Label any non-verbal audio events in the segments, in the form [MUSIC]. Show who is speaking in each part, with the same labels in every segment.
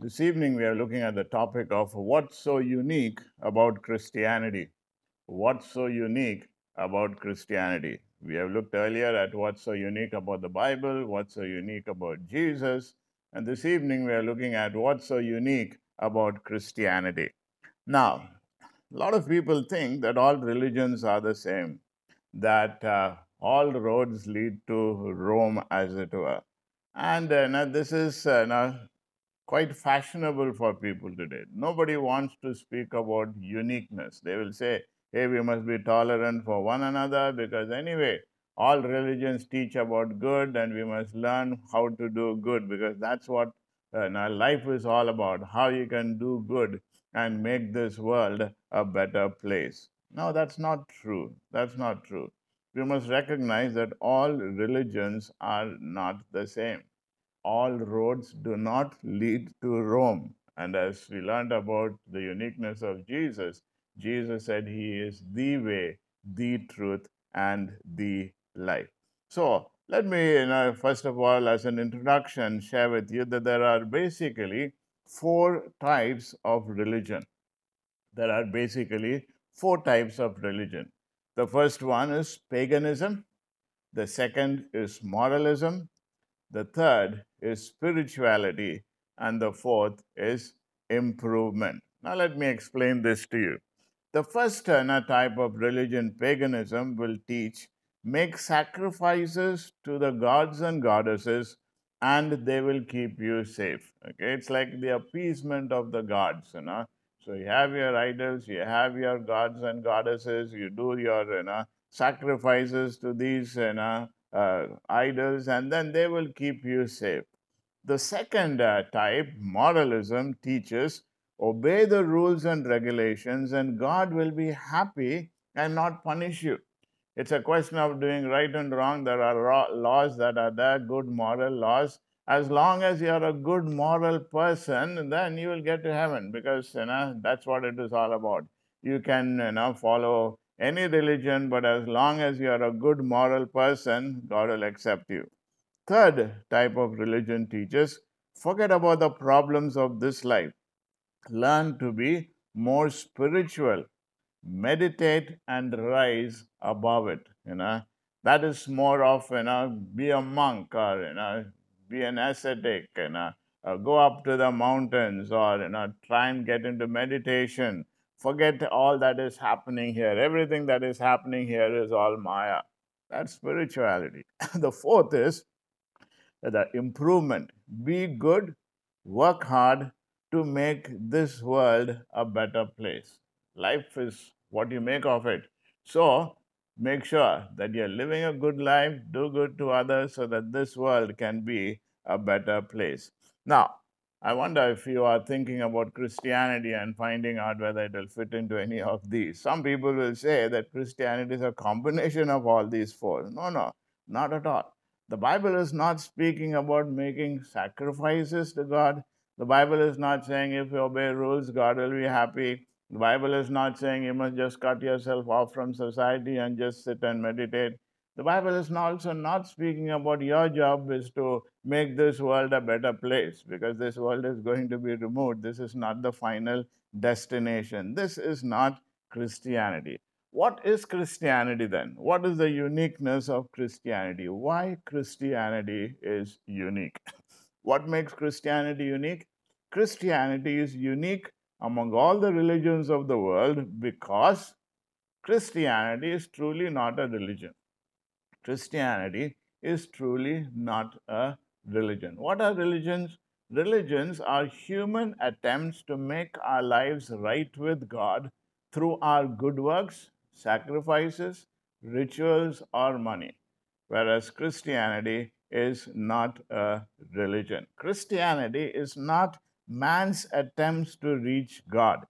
Speaker 1: This evening, we are looking at the topic of what's so unique about Christianity. What's so unique about Christianity? We have looked earlier at what's so unique about the Bible, what's so unique about Jesus, and this evening, we are looking at what's so unique about Christianity. Now, a lot of people think that all religions are the same, that uh, all roads lead to Rome, as it were. And uh, now this is uh, now quite fashionable for people today. Nobody wants to speak about uniqueness. They will say, hey, we must be tolerant for one another because, anyway, all religions teach about good and we must learn how to do good because that's what uh, life is all about how you can do good and make this world a better place. No, that's not true. That's not true. We must recognize that all religions are not the same all roads do not lead to Rome. And as we learned about the uniqueness of Jesus, Jesus said he is the way, the truth, and the life. So, let me, you know, first of all, as an introduction, share with you that there are basically four types of religion. There are basically four types of religion. The first one is paganism, the second is moralism, the third is spirituality, and the fourth is improvement. Now, let me explain this to you. The first type of religion, paganism, will teach make sacrifices to the gods and goddesses and they will keep you safe. Okay, it's like the appeasement of the gods, you know. So you have your idols, you have your gods and goddesses, you do your you know, sacrifices to these you know, uh, idols, and then they will keep you safe. The second uh, type, moralism, teaches obey the rules and regulations, and God will be happy and not punish you. It's a question of doing right and wrong. There are laws that are there, good moral laws. As long as you're a good moral person, then you will get to heaven because you know that's what it is all about. You can you know follow any religion, but as long as you are a good moral person, God will accept you. Third type of religion teaches forget about the problems of this life. Learn to be more spiritual. Meditate and rise above it. You know, that is more of, you know, be a monk or, you know, be an ascetic, you know, go up to the mountains or, you know, try and get into meditation forget all that is happening here. Everything that is happening here is all Maya. That's spirituality. [LAUGHS] the fourth is the improvement. Be good, work hard to make this world a better place. Life is what you make of it. So, make sure that you're living a good life, do good to others so that this world can be a better place. Now, I wonder if you are thinking about Christianity and finding out whether it will fit into any of these. Some people will say that Christianity is a combination of all these four. No, no, not at all. The Bible is not speaking about making sacrifices to God. The Bible is not saying if you obey rules, God will be happy. The Bible is not saying you must just cut yourself off from society and just sit and meditate. The Bible is also not speaking about your job is to make this world a better place because this world is going to be removed. This is not the final destination. This is not Christianity. What is Christianity then? What is the uniqueness of Christianity? Why Christianity is unique? [LAUGHS] What makes Christianity unique? Christianity is unique among all the religions of the world because Christianity is truly not a religion. Christianity is truly not a religion. What are religions? Religions are human attempts to make our lives right with God through our good works, sacrifices, rituals, or money. Whereas Christianity is not a religion. Christianity is not man's attempts to reach God.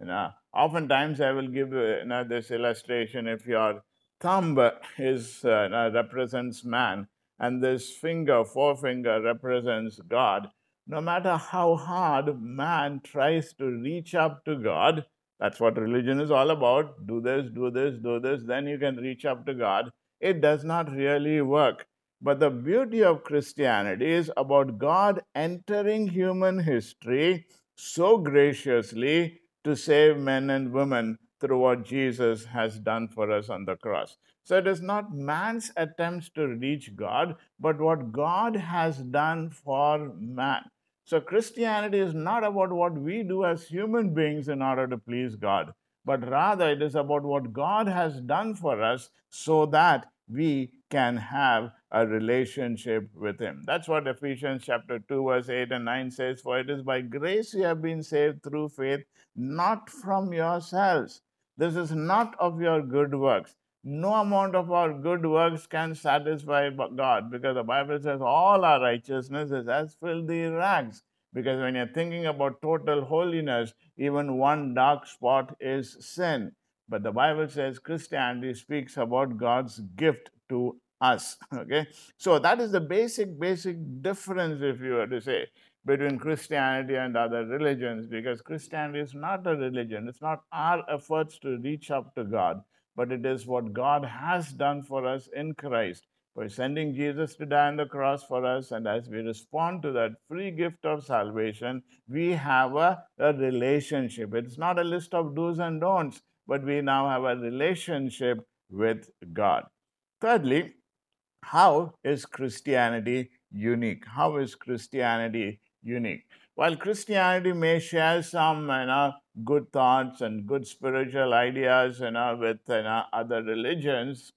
Speaker 1: You know, oftentimes I will give you know, this illustration if you're thumb is uh, represents man and this finger forefinger represents god. No matter how hard man tries to reach up to god that's what religion is all about do this do this do this then you can reach up to god. It does not really work. But the beauty of Christianity is about God entering human history so graciously to save men and women through what Jesus has done for us on the cross. So it is not man's attempts to reach God, but what God has done for man. So Christianity is not about what we do as human beings in order to please God, but rather it is about what God has done for us so that we can have a relationship with Him. That's what Ephesians chapter 2, verse 8 and 9 says For it is by grace you have been saved through faith, not from yourselves. This is not of your good works no amount of our good works can satisfy God because the Bible says all our righteousness is as filthy rags. Because when you're thinking about total holiness, even one dark spot is sin. But the Bible says Christianity speaks about God's gift to us. [LAUGHS] Okay, so that is the basic, basic difference, if you were to say, between Christianity and other religions, because Christianity is not a religion. It's not our efforts to reach up to God but it is what God has done for us in Christ by sending Jesus to die on the cross for us. And as we respond to that free gift of salvation, we have a, a relationship. It's not a list of do's and don'ts, but we now have a relationship with God. Thirdly, how is Christianity unique? How is Christianity unique? While Christianity may share some you know, good thoughts and good spiritual ideas you know, with you know, other religions,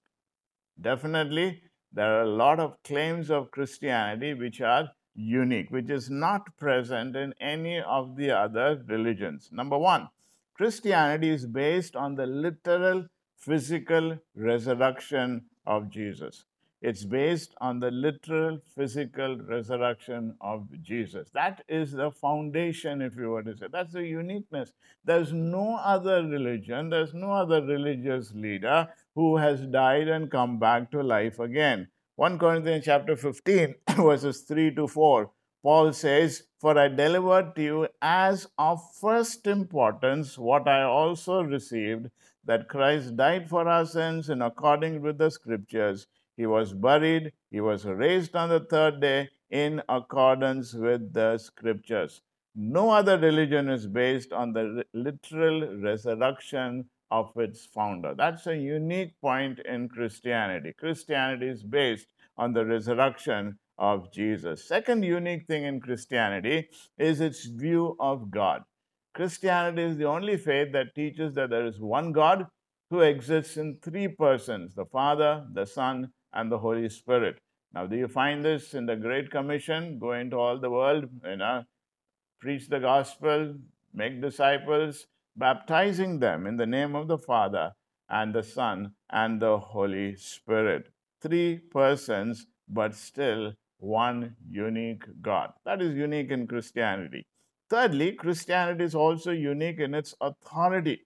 Speaker 1: definitely there are a lot of claims of Christianity which are unique, which is not present in any of the other religions. Number one, Christianity is based on the literal physical resurrection of Jesus. It's based on the literal physical resurrection of Jesus. That is the foundation, if you were to say. That's the uniqueness. There's no other religion, there's no other religious leader who has died and come back to life again. 1 Corinthians chapter 15, [COUGHS] verses 3 to 4. Paul says, For I delivered to you as of first importance what I also received, that Christ died for our sins in accordance with the scriptures he was buried. He was raised on the third day in accordance with the scriptures. No other religion is based on the literal resurrection of its founder. That's a unique point in Christianity. Christianity is based on the resurrection of Jesus. Second unique thing in Christianity is its view of God. Christianity is the only faith that teaches that there is one God who exists in three persons the Father, the Son, and the Holy Spirit. Now, do you find this in the Great Commission? Go into all the world, you know, preach the gospel, make disciples, baptizing them in the name of the Father and the Son and the Holy Spirit. Three persons, but still one unique God. That is unique in Christianity. Thirdly, Christianity is also unique in its authority.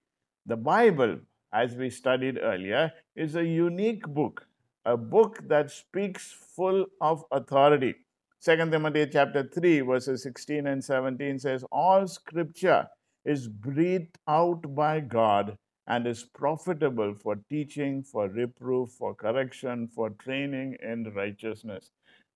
Speaker 1: The Bible, as we studied earlier, is a unique book a book that speaks full of authority. 2 Timothy chapter 3, verses 16 and 17 says, All scripture is breathed out by God and is profitable for teaching, for reproof, for correction, for training in righteousness.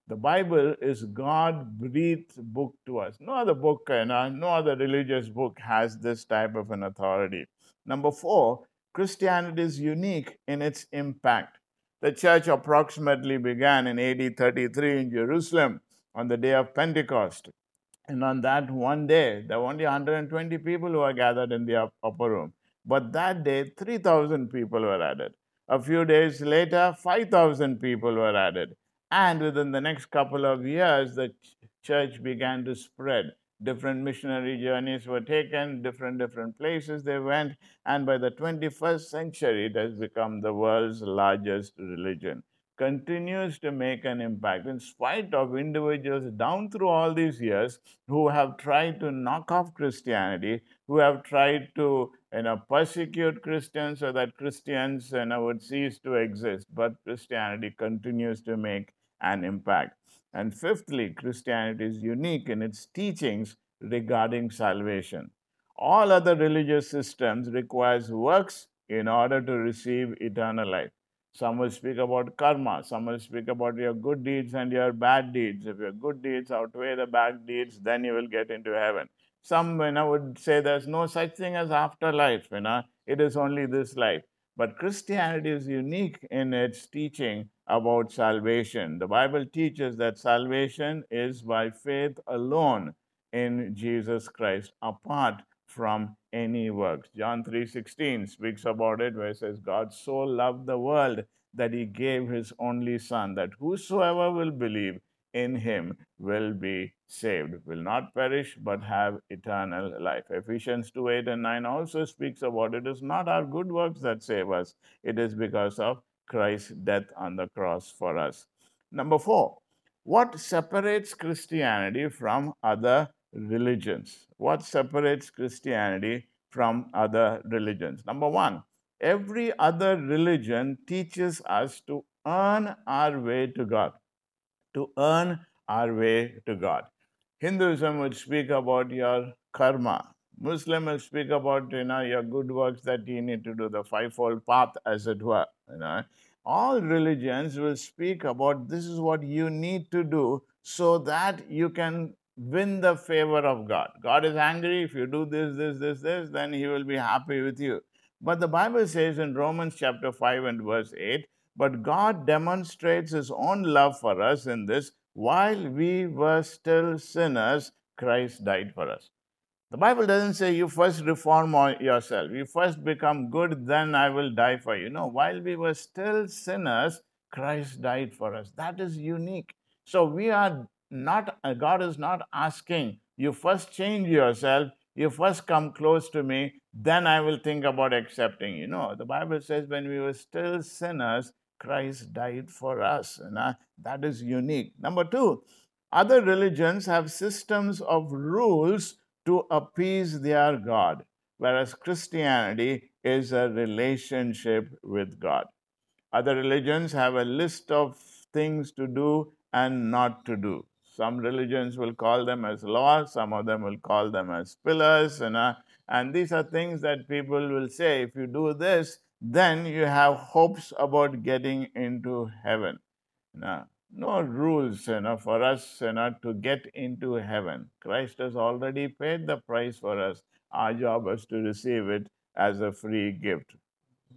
Speaker 1: The Bible is God breathed book to us. No other book, no other religious book has this type of an authority. Number four, Christianity is unique in its impact. The church approximately began in AD 33 in Jerusalem on the day of Pentecost. And on that one day, there were only 120 people who were gathered in the upper room. But that day, 3,000 people were added. A few days later, 5,000 people were added. And within the next couple of years, the church began to spread different missionary journeys were taken different different places they went and by the 21st century it has become the world's largest religion. Continues to make an impact in spite of individuals down through all these years who have tried to knock off christianity who have tried to you know persecute christians so that christians you know would cease to exist. But christianity continues to make an impact and fifthly, Christianity is unique in its teachings regarding salvation. All other religious systems requires works in order to receive eternal life. Some will speak about karma. Some will speak about your good deeds and your bad deeds. If your good deeds outweigh the bad deeds, then you will get into heaven. Some you know, would say there's no such thing as afterlife. You know, it is only this life. But Christianity is unique in its teaching about salvation. The Bible teaches that salvation is by faith alone in Jesus Christ, apart from any works. John 3:16 speaks about it where it says God so loved the world that he gave his only son that whosoever will believe in him will be saved, will not perish but have eternal life. Ephesians 2 8 and 9 also speaks about it is not our good works that save us, it is because of Christ's death on the cross for us. Number four, what separates Christianity from other religions? What separates Christianity from other religions? Number one, every other religion teaches us to earn our way to God to earn our way to God. Hinduism would speak about your karma. Muslim will speak about you know your good works that you need to do, the fivefold path, as it were. You know, all religions will speak about this is what you need to do so that you can win the favor of God. God is angry if you do this, this, this, this, then He will be happy with you. But the Bible says in Romans chapter 5 and verse 8 but God demonstrates His own love for us in this while we were still sinners, Christ died for us. The Bible doesn't say you first reform yourself, you first become good, then I will die for you. No, while we were still sinners, Christ died for us. That is unique. So we are not, God is not asking you first change yourself, you first come close to me, then I will think about accepting you. No, the Bible says when we were still sinners, Christ died for us. And that is unique. Number two, other religions have systems of rules to appease their God, whereas Christianity is a relationship with God. Other religions have a list of things to do and not to do. Some religions will call them as laws, some of them will call them as pillars, and, uh, and these are things that people will say if you do this, then you have hopes about getting into heaven. No rules you know, for us you know, to get into heaven. Christ has already paid the price for us. Our job is to receive it as a free gift.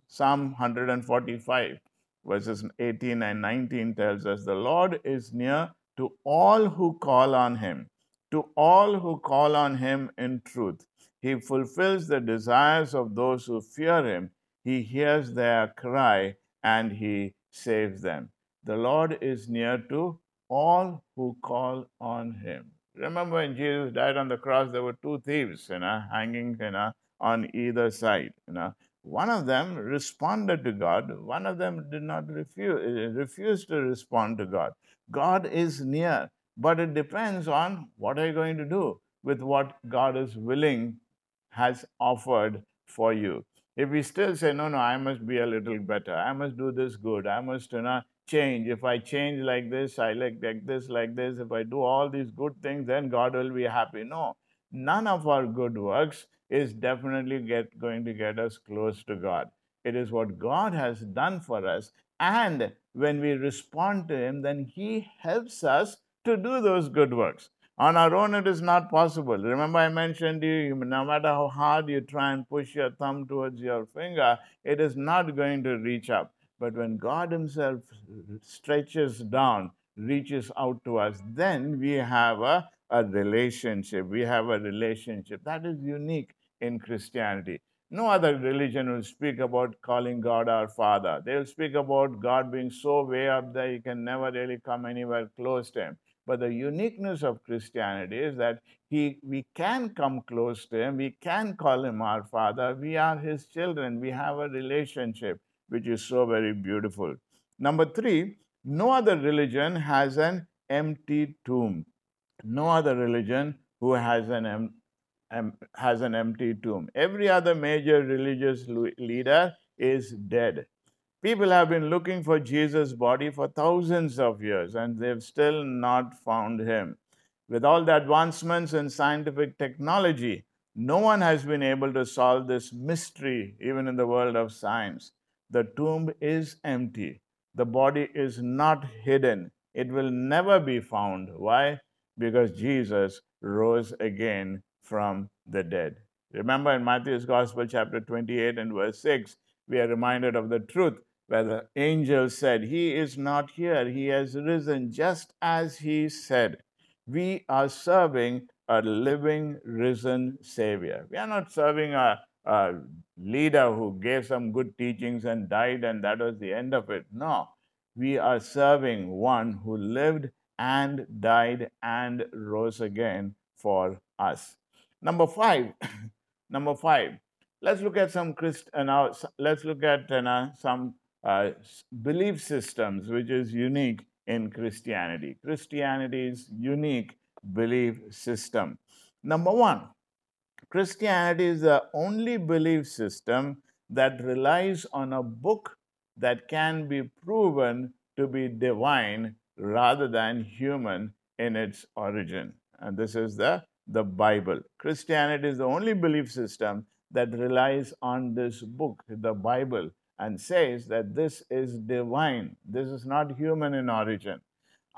Speaker 1: Psalm 145, verses 18 and 19 tells us the Lord is near to all who call on him, to all who call on him in truth. He fulfills the desires of those who fear him. He hears their cry and he saves them. The Lord is near to all who call on him. Remember when Jesus died on the cross, there were two thieves, you know, hanging, you know, on either side. You know, one of them responded to God. One of them did not refuse, refused to respond to God. God is near, but it depends on what are you going to do with what God is willing has offered for you. If we still say, no, no, I must be a little better, I must do this good, I must you know, change. If I change like this, I like, like this, like this, if I do all these good things, then God will be happy. No, none of our good works is definitely get, going to get us close to God. It is what God has done for us. And when we respond to Him, then He helps us to do those good works. On our own, it is not possible. Remember, I mentioned you, no matter how hard you try and push your thumb towards your finger, it is not going to reach up. But when God Himself stretches down, reaches out to us, then we have a, a relationship. We have a relationship that is unique in Christianity. No other religion will speak about calling God our Father. They'll speak about God being so way up there, you can never really come anywhere close to Him. But the uniqueness of Christianity is that he, we can come close to him, we can call him our father, we are his children, we have a relationship which is so very beautiful. Number three, no other religion has an empty tomb. No other religion who has an em- em- has an empty tomb. Every other major religious leader is dead. People have been looking for Jesus' body for thousands of years and they've still not found him. With all the advancements in scientific technology, no one has been able to solve this mystery, even in the world of science. The tomb is empty. The body is not hidden. It will never be found. Why? Because Jesus rose again from the dead. Remember in Matthew's Gospel, chapter 28 and verse 6, we are reminded of the truth where the angel said, He is not here, He has risen just as He said. We are serving a living, risen Savior. We are not serving a, a leader who gave some good teachings and died, and that was the end of it. No, we are serving one who lived and died and rose again for us. Number five, [LAUGHS] number five. Let's look at some Christ. Uh, now, let's look at uh, some uh, belief systems which is unique in Christianity. Christianity's unique belief system. Number one, Christianity is the only belief system that relies on a book that can be proven to be divine rather than human in its origin. And this is the, the Bible. Christianity is the only belief system that relies on this book, the Bible, and says that this is divine. This is not human in origin.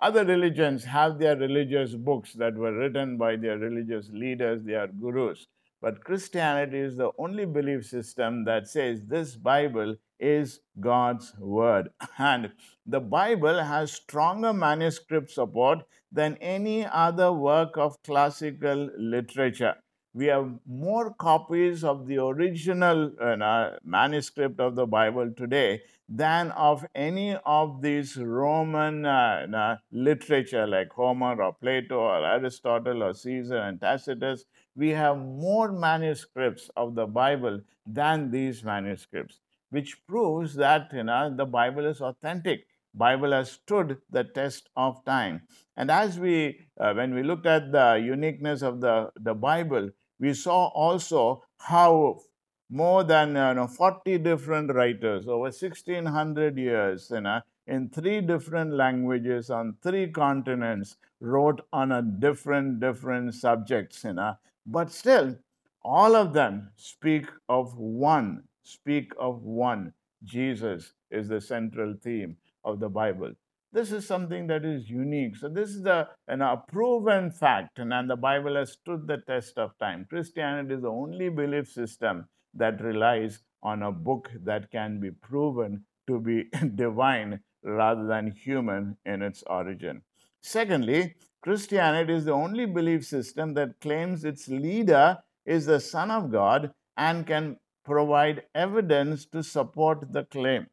Speaker 1: Other religions have their religious books that were written by their religious leaders, their gurus. But Christianity is the only belief system that says this Bible is God's word. [LAUGHS] And the Bible has stronger manuscript support than any other work of classical literature. We have more copies of the original uh, manuscript of the Bible today than of any of these Roman uh, literature like Homer or Plato or Aristotle or Caesar and Tacitus. We have more manuscripts of the Bible than these manuscripts which proves that you know, the Bible is authentic. Bible has stood the test of time. And as we, uh, when we looked at the uniqueness of the, the Bible, we saw also how more than you know, 40 different writers over 1600 years you know, in three different languages on three continents wrote on a different different subjects you know. But still all of them speak of one speak of one. Jesus is the central theme of the Bible. This is something that is unique. So, this is the, an, a proven fact, and, and the Bible has stood the test of time. Christianity is the only belief system that relies on a book that can be proven to be [LAUGHS] divine rather than human in its origin. Secondly, Christianity is the only belief system that claims its leader is the Son of God and can provide evidence to support the claim.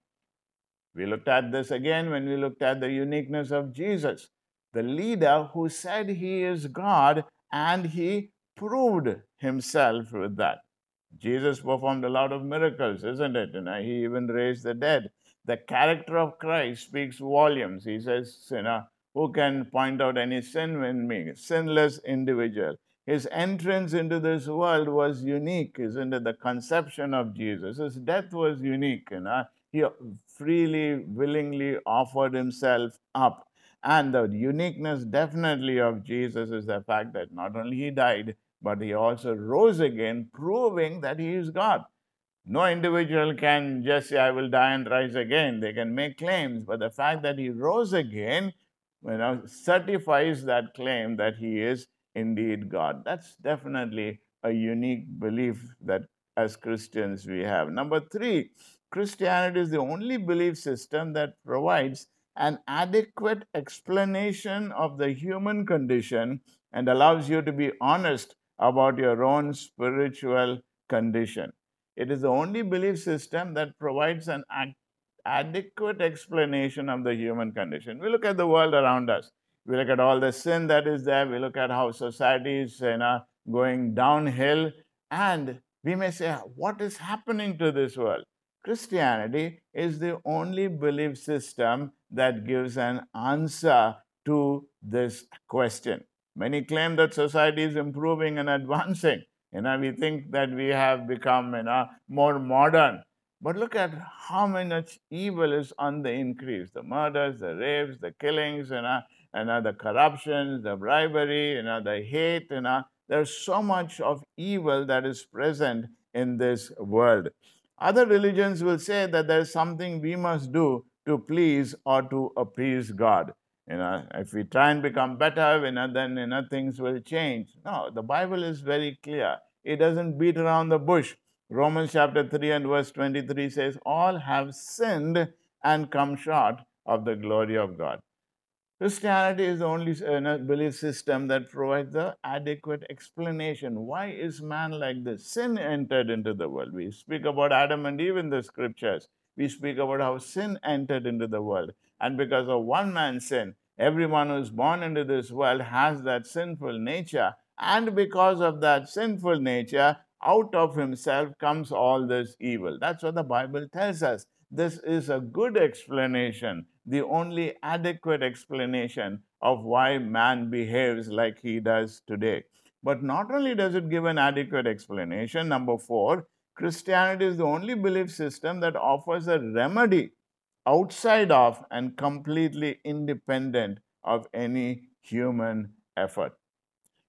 Speaker 1: We looked at this again when we looked at the uniqueness of Jesus, the leader who said he is God and he proved himself with that. Jesus performed a lot of miracles, isn't it? And he even raised the dead. The character of Christ speaks volumes. He says, you know, who can point out any sin in me? Sinless individual his entrance into this world was unique, isn't it? The conception of Jesus. His death was unique. You know? He freely, willingly offered himself up. And the uniqueness definitely of Jesus is the fact that not only he died, but he also rose again, proving that he is God. No individual can just say, I will die and rise again. They can make claims, but the fact that he rose again you know, certifies that claim that he is indeed God. That's definitely a unique belief that as Christians we have. Number three, Christianity is the only belief system that provides an adequate explanation of the human condition and allows you to be honest about your own spiritual condition. It is the only belief system that provides an adequate explanation of the human condition. We look at the world around us. We look at all the sin that is there. We look at how society is you know, going downhill. And we may say, what is happening to this world? Christianity is the only belief system that gives an answer to this question. Many claim that society is improving and advancing. You know, we think that we have become you know, more modern. But look at how much evil is on the increase the murders, the rapes, the killings, you know, and uh, the corruption, the bribery, you know, the hate, you know, there's so much of evil that is present in this world. Other religions will say that there's something we must do to please or to appease God. You know, if we try and become better, you know, then you know, things will change. No, the Bible is very clear. It doesn't beat around the bush. Romans chapter 3 and verse 23 says, All have sinned and come short of the glory of God. Christianity is the only uh, belief system that provides the adequate explanation. Why is man like this? Sin entered into the world. We speak about Adam and Eve in the scriptures. We speak about how sin entered into the world. And because of one man's sin, everyone who is born into this world has that sinful nature. And because of that sinful nature, out of himself comes all this evil. That's what the Bible tells us. This is a good explanation, the only adequate explanation of why man behaves like he does today. But not only does it give an adequate explanation, number four, Christianity is the only belief system that offers a remedy outside of and completely independent of any human effort.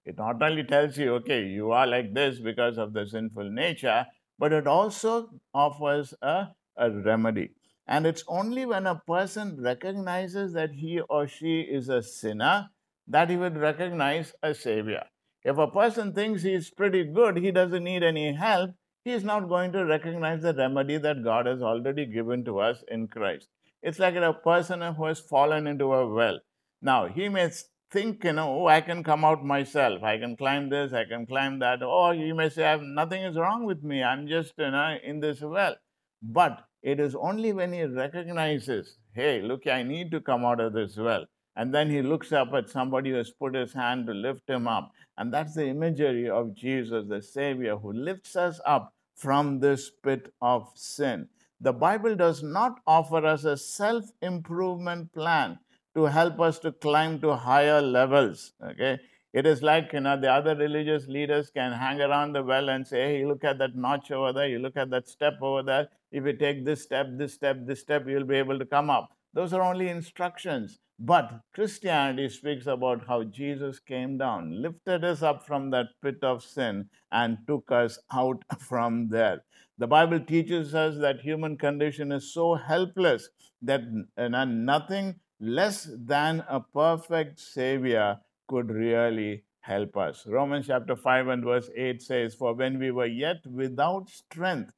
Speaker 1: It not only tells you, okay, you are like this because of the sinful nature, but it also offers a, a remedy. And it's only when a person recognizes that he or she is a sinner that he would recognize a savior. If a person thinks he's pretty good, he doesn't need any help, he is not going to recognize the remedy that God has already given to us in Christ. It's like a person who has fallen into a well. Now, he may think, you know, oh, I can come out myself. I can climb this, I can climb that. Or you may say, nothing is wrong with me. I'm just, you know, in this well. But it is only when he recognizes, hey, look, I need to come out of this well. And then he looks up at somebody who has put his hand to lift him up. And that's the imagery of Jesus, the Savior, who lifts us up from this pit of sin. The Bible does not offer us a self improvement plan to help us to climb to higher levels. Okay. It is like, you know, the other religious leaders can hang around the well and say, hey, you look at that notch over there, you look at that step over there. If you take this step, this step, this step, you'll be able to come up. Those are only instructions. But Christianity speaks about how Jesus came down, lifted us up from that pit of sin, and took us out [LAUGHS] from there. The Bible teaches us that human condition is so helpless that nothing less than a perfect Savior could really help us. Romans chapter 5 and verse 8 says, For when we were yet without strength,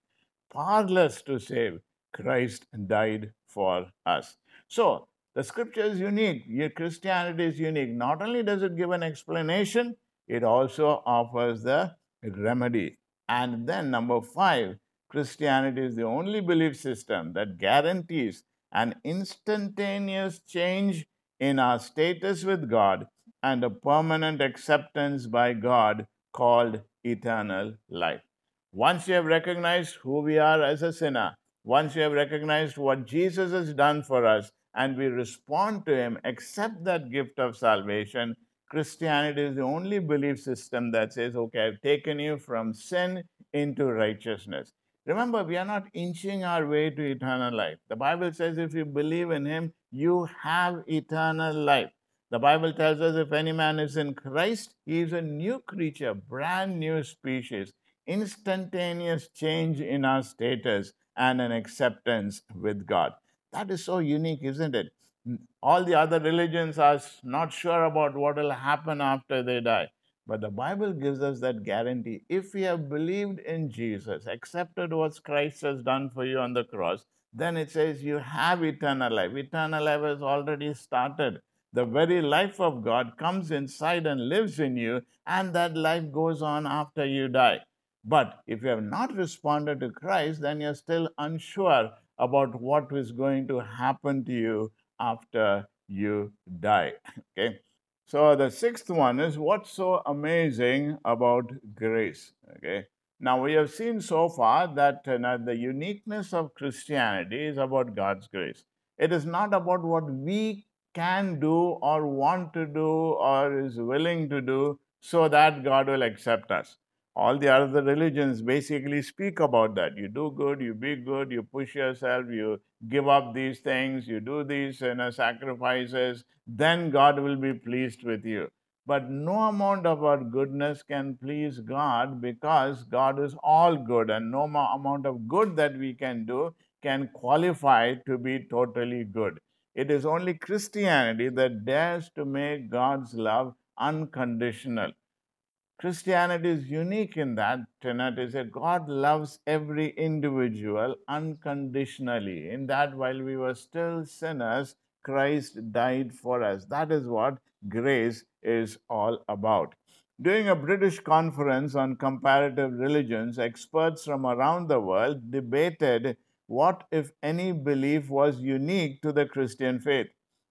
Speaker 1: powerless to save, Christ died for us. So, the scripture is unique. Your Christianity is unique. Not only does it give an explanation, it also offers the remedy. And then, number five, Christianity is the only belief system that guarantees an instantaneous change in our status with God and a permanent acceptance by God called eternal life. Once you have recognized who we are as a sinner, once you have recognized what Jesus has done for us, and we respond to Him, accept that gift of salvation, Christianity is the only belief system that says, okay, I've taken you from sin into righteousness. Remember, we are not inching our way to eternal life. The Bible says if you believe in Him, you have eternal life. The Bible tells us if any man is in Christ, he is a new creature, brand new species, instantaneous change in our status, and an acceptance with God. That is so unique, isn't it? All the other religions are not sure about what will happen after they die. But the Bible gives us that guarantee. If we have believed in Jesus, accepted what Christ has done for you on the cross, then it says you have eternal life. Eternal life has already started. The very life of God comes inside and lives in you, and that life goes on after you die. But if you have not responded to Christ, then you're still unsure about what is going to happen to you after you die. [LAUGHS] Okay. So the sixth one is what's so amazing about grace. Okay. Now we have seen so far that uh, the uniqueness of Christianity is about God's grace. It is not about what we can do or want to do or is willing to do so that God will accept us. All the other religions basically speak about that. You do good, you be good, you push yourself, you give up these things, you do these you know, sacrifices, then God will be pleased with you. But no amount of our goodness can please God because God is all good, and no amount of good that we can do can qualify to be totally good. It is only Christianity that dares to make God's love unconditional. Christianity is unique in that tenet is that God loves every individual unconditionally. In that, while we were still sinners, Christ died for us. That is what grace is all about. During a British conference on comparative religions, experts from around the world debated what, if any, belief was unique to the Christian faith.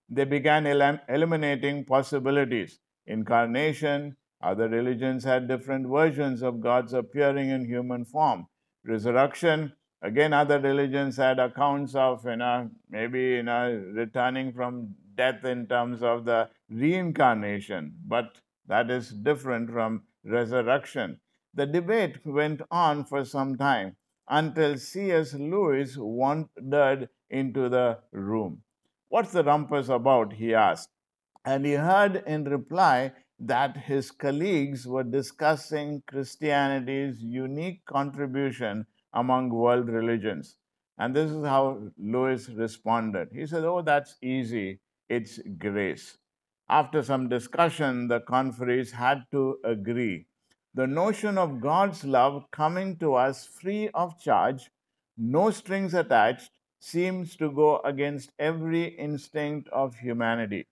Speaker 1: They began elim- eliminating possibilities incarnation, other religions had different versions of God's appearing in human form. Resurrection, again, other religions had accounts of, you know, maybe, you know, returning from death in terms of the reincarnation, but that is different from resurrection. The debate went on for some time until C.S. Lewis wandered into the room. What's the rumpus about? he asked. And he heard in reply that his colleagues were discussing Christianity's unique contribution among world religions. And this is how Lewis responded. He said, Oh, that's easy. It's grace. After some discussion, the conferees had to agree. The notion of God's love coming to us free of charge, no strings attached, seems to go against every instinct of humanity.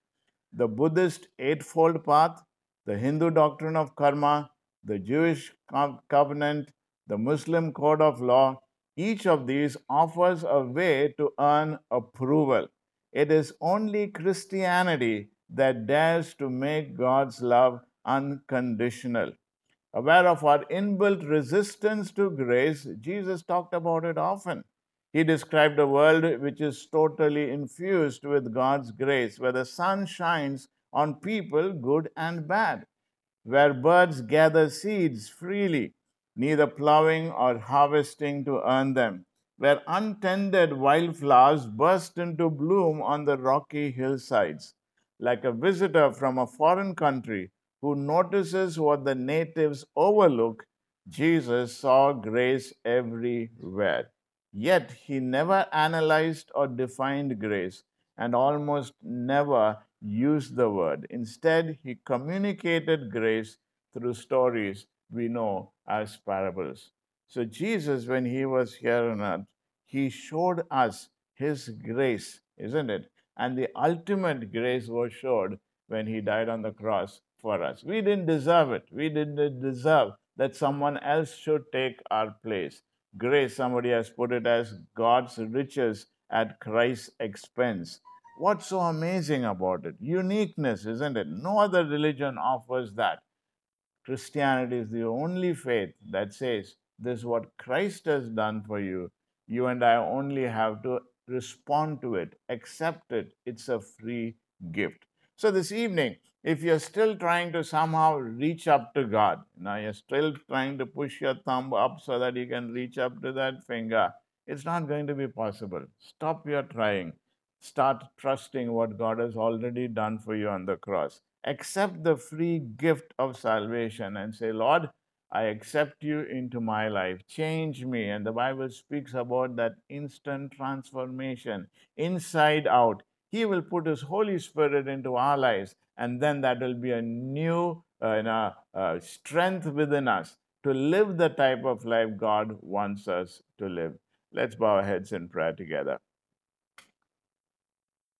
Speaker 1: The Buddhist Eightfold Path the Hindu doctrine of karma, the Jewish covenant, the Muslim code of law, each of these offers a way to earn approval. It is only Christianity that dares to make God's love unconditional. Aware of our inbuilt resistance to grace, Jesus talked about it often. He described a world which is totally infused with God's grace, where the sun shines on people, good and bad, where birds gather seeds freely, neither plowing or harvesting to earn them, where untended wildflowers burst into bloom on the rocky hillsides. Like a visitor from a foreign country who notices what the natives overlook, Jesus saw grace everywhere. Yet he never analyzed or defined grace and almost never used the word. Instead, he communicated grace through stories we know as parables. So, Jesus, when he was here on earth, he showed us his grace, isn't it? And the ultimate grace was showed when he died on the cross for us. We didn't deserve it. We didn't deserve that someone else should take our place. Grace, somebody has put it as God's riches at Christ's expense. What's so amazing about it? Uniqueness, isn't it? No other religion offers that. Christianity is the only faith that says this is what Christ has done for you. You and I only have to respond to it, accept it. It's a free gift. So, this evening, if you're still trying to somehow reach up to God, now you're still trying to push your thumb up so that you can reach up to that finger, it's not going to be possible. Stop your trying. Start trusting what God has already done for you on the cross. Accept the free gift of salvation and say, Lord, I accept you into my life. Change me. And the Bible speaks about that instant transformation inside out. He will put His Holy Spirit into our lives, and then that will be a new uh, uh, strength within us to live the type of life God wants us to live. Let's bow our heads in prayer together.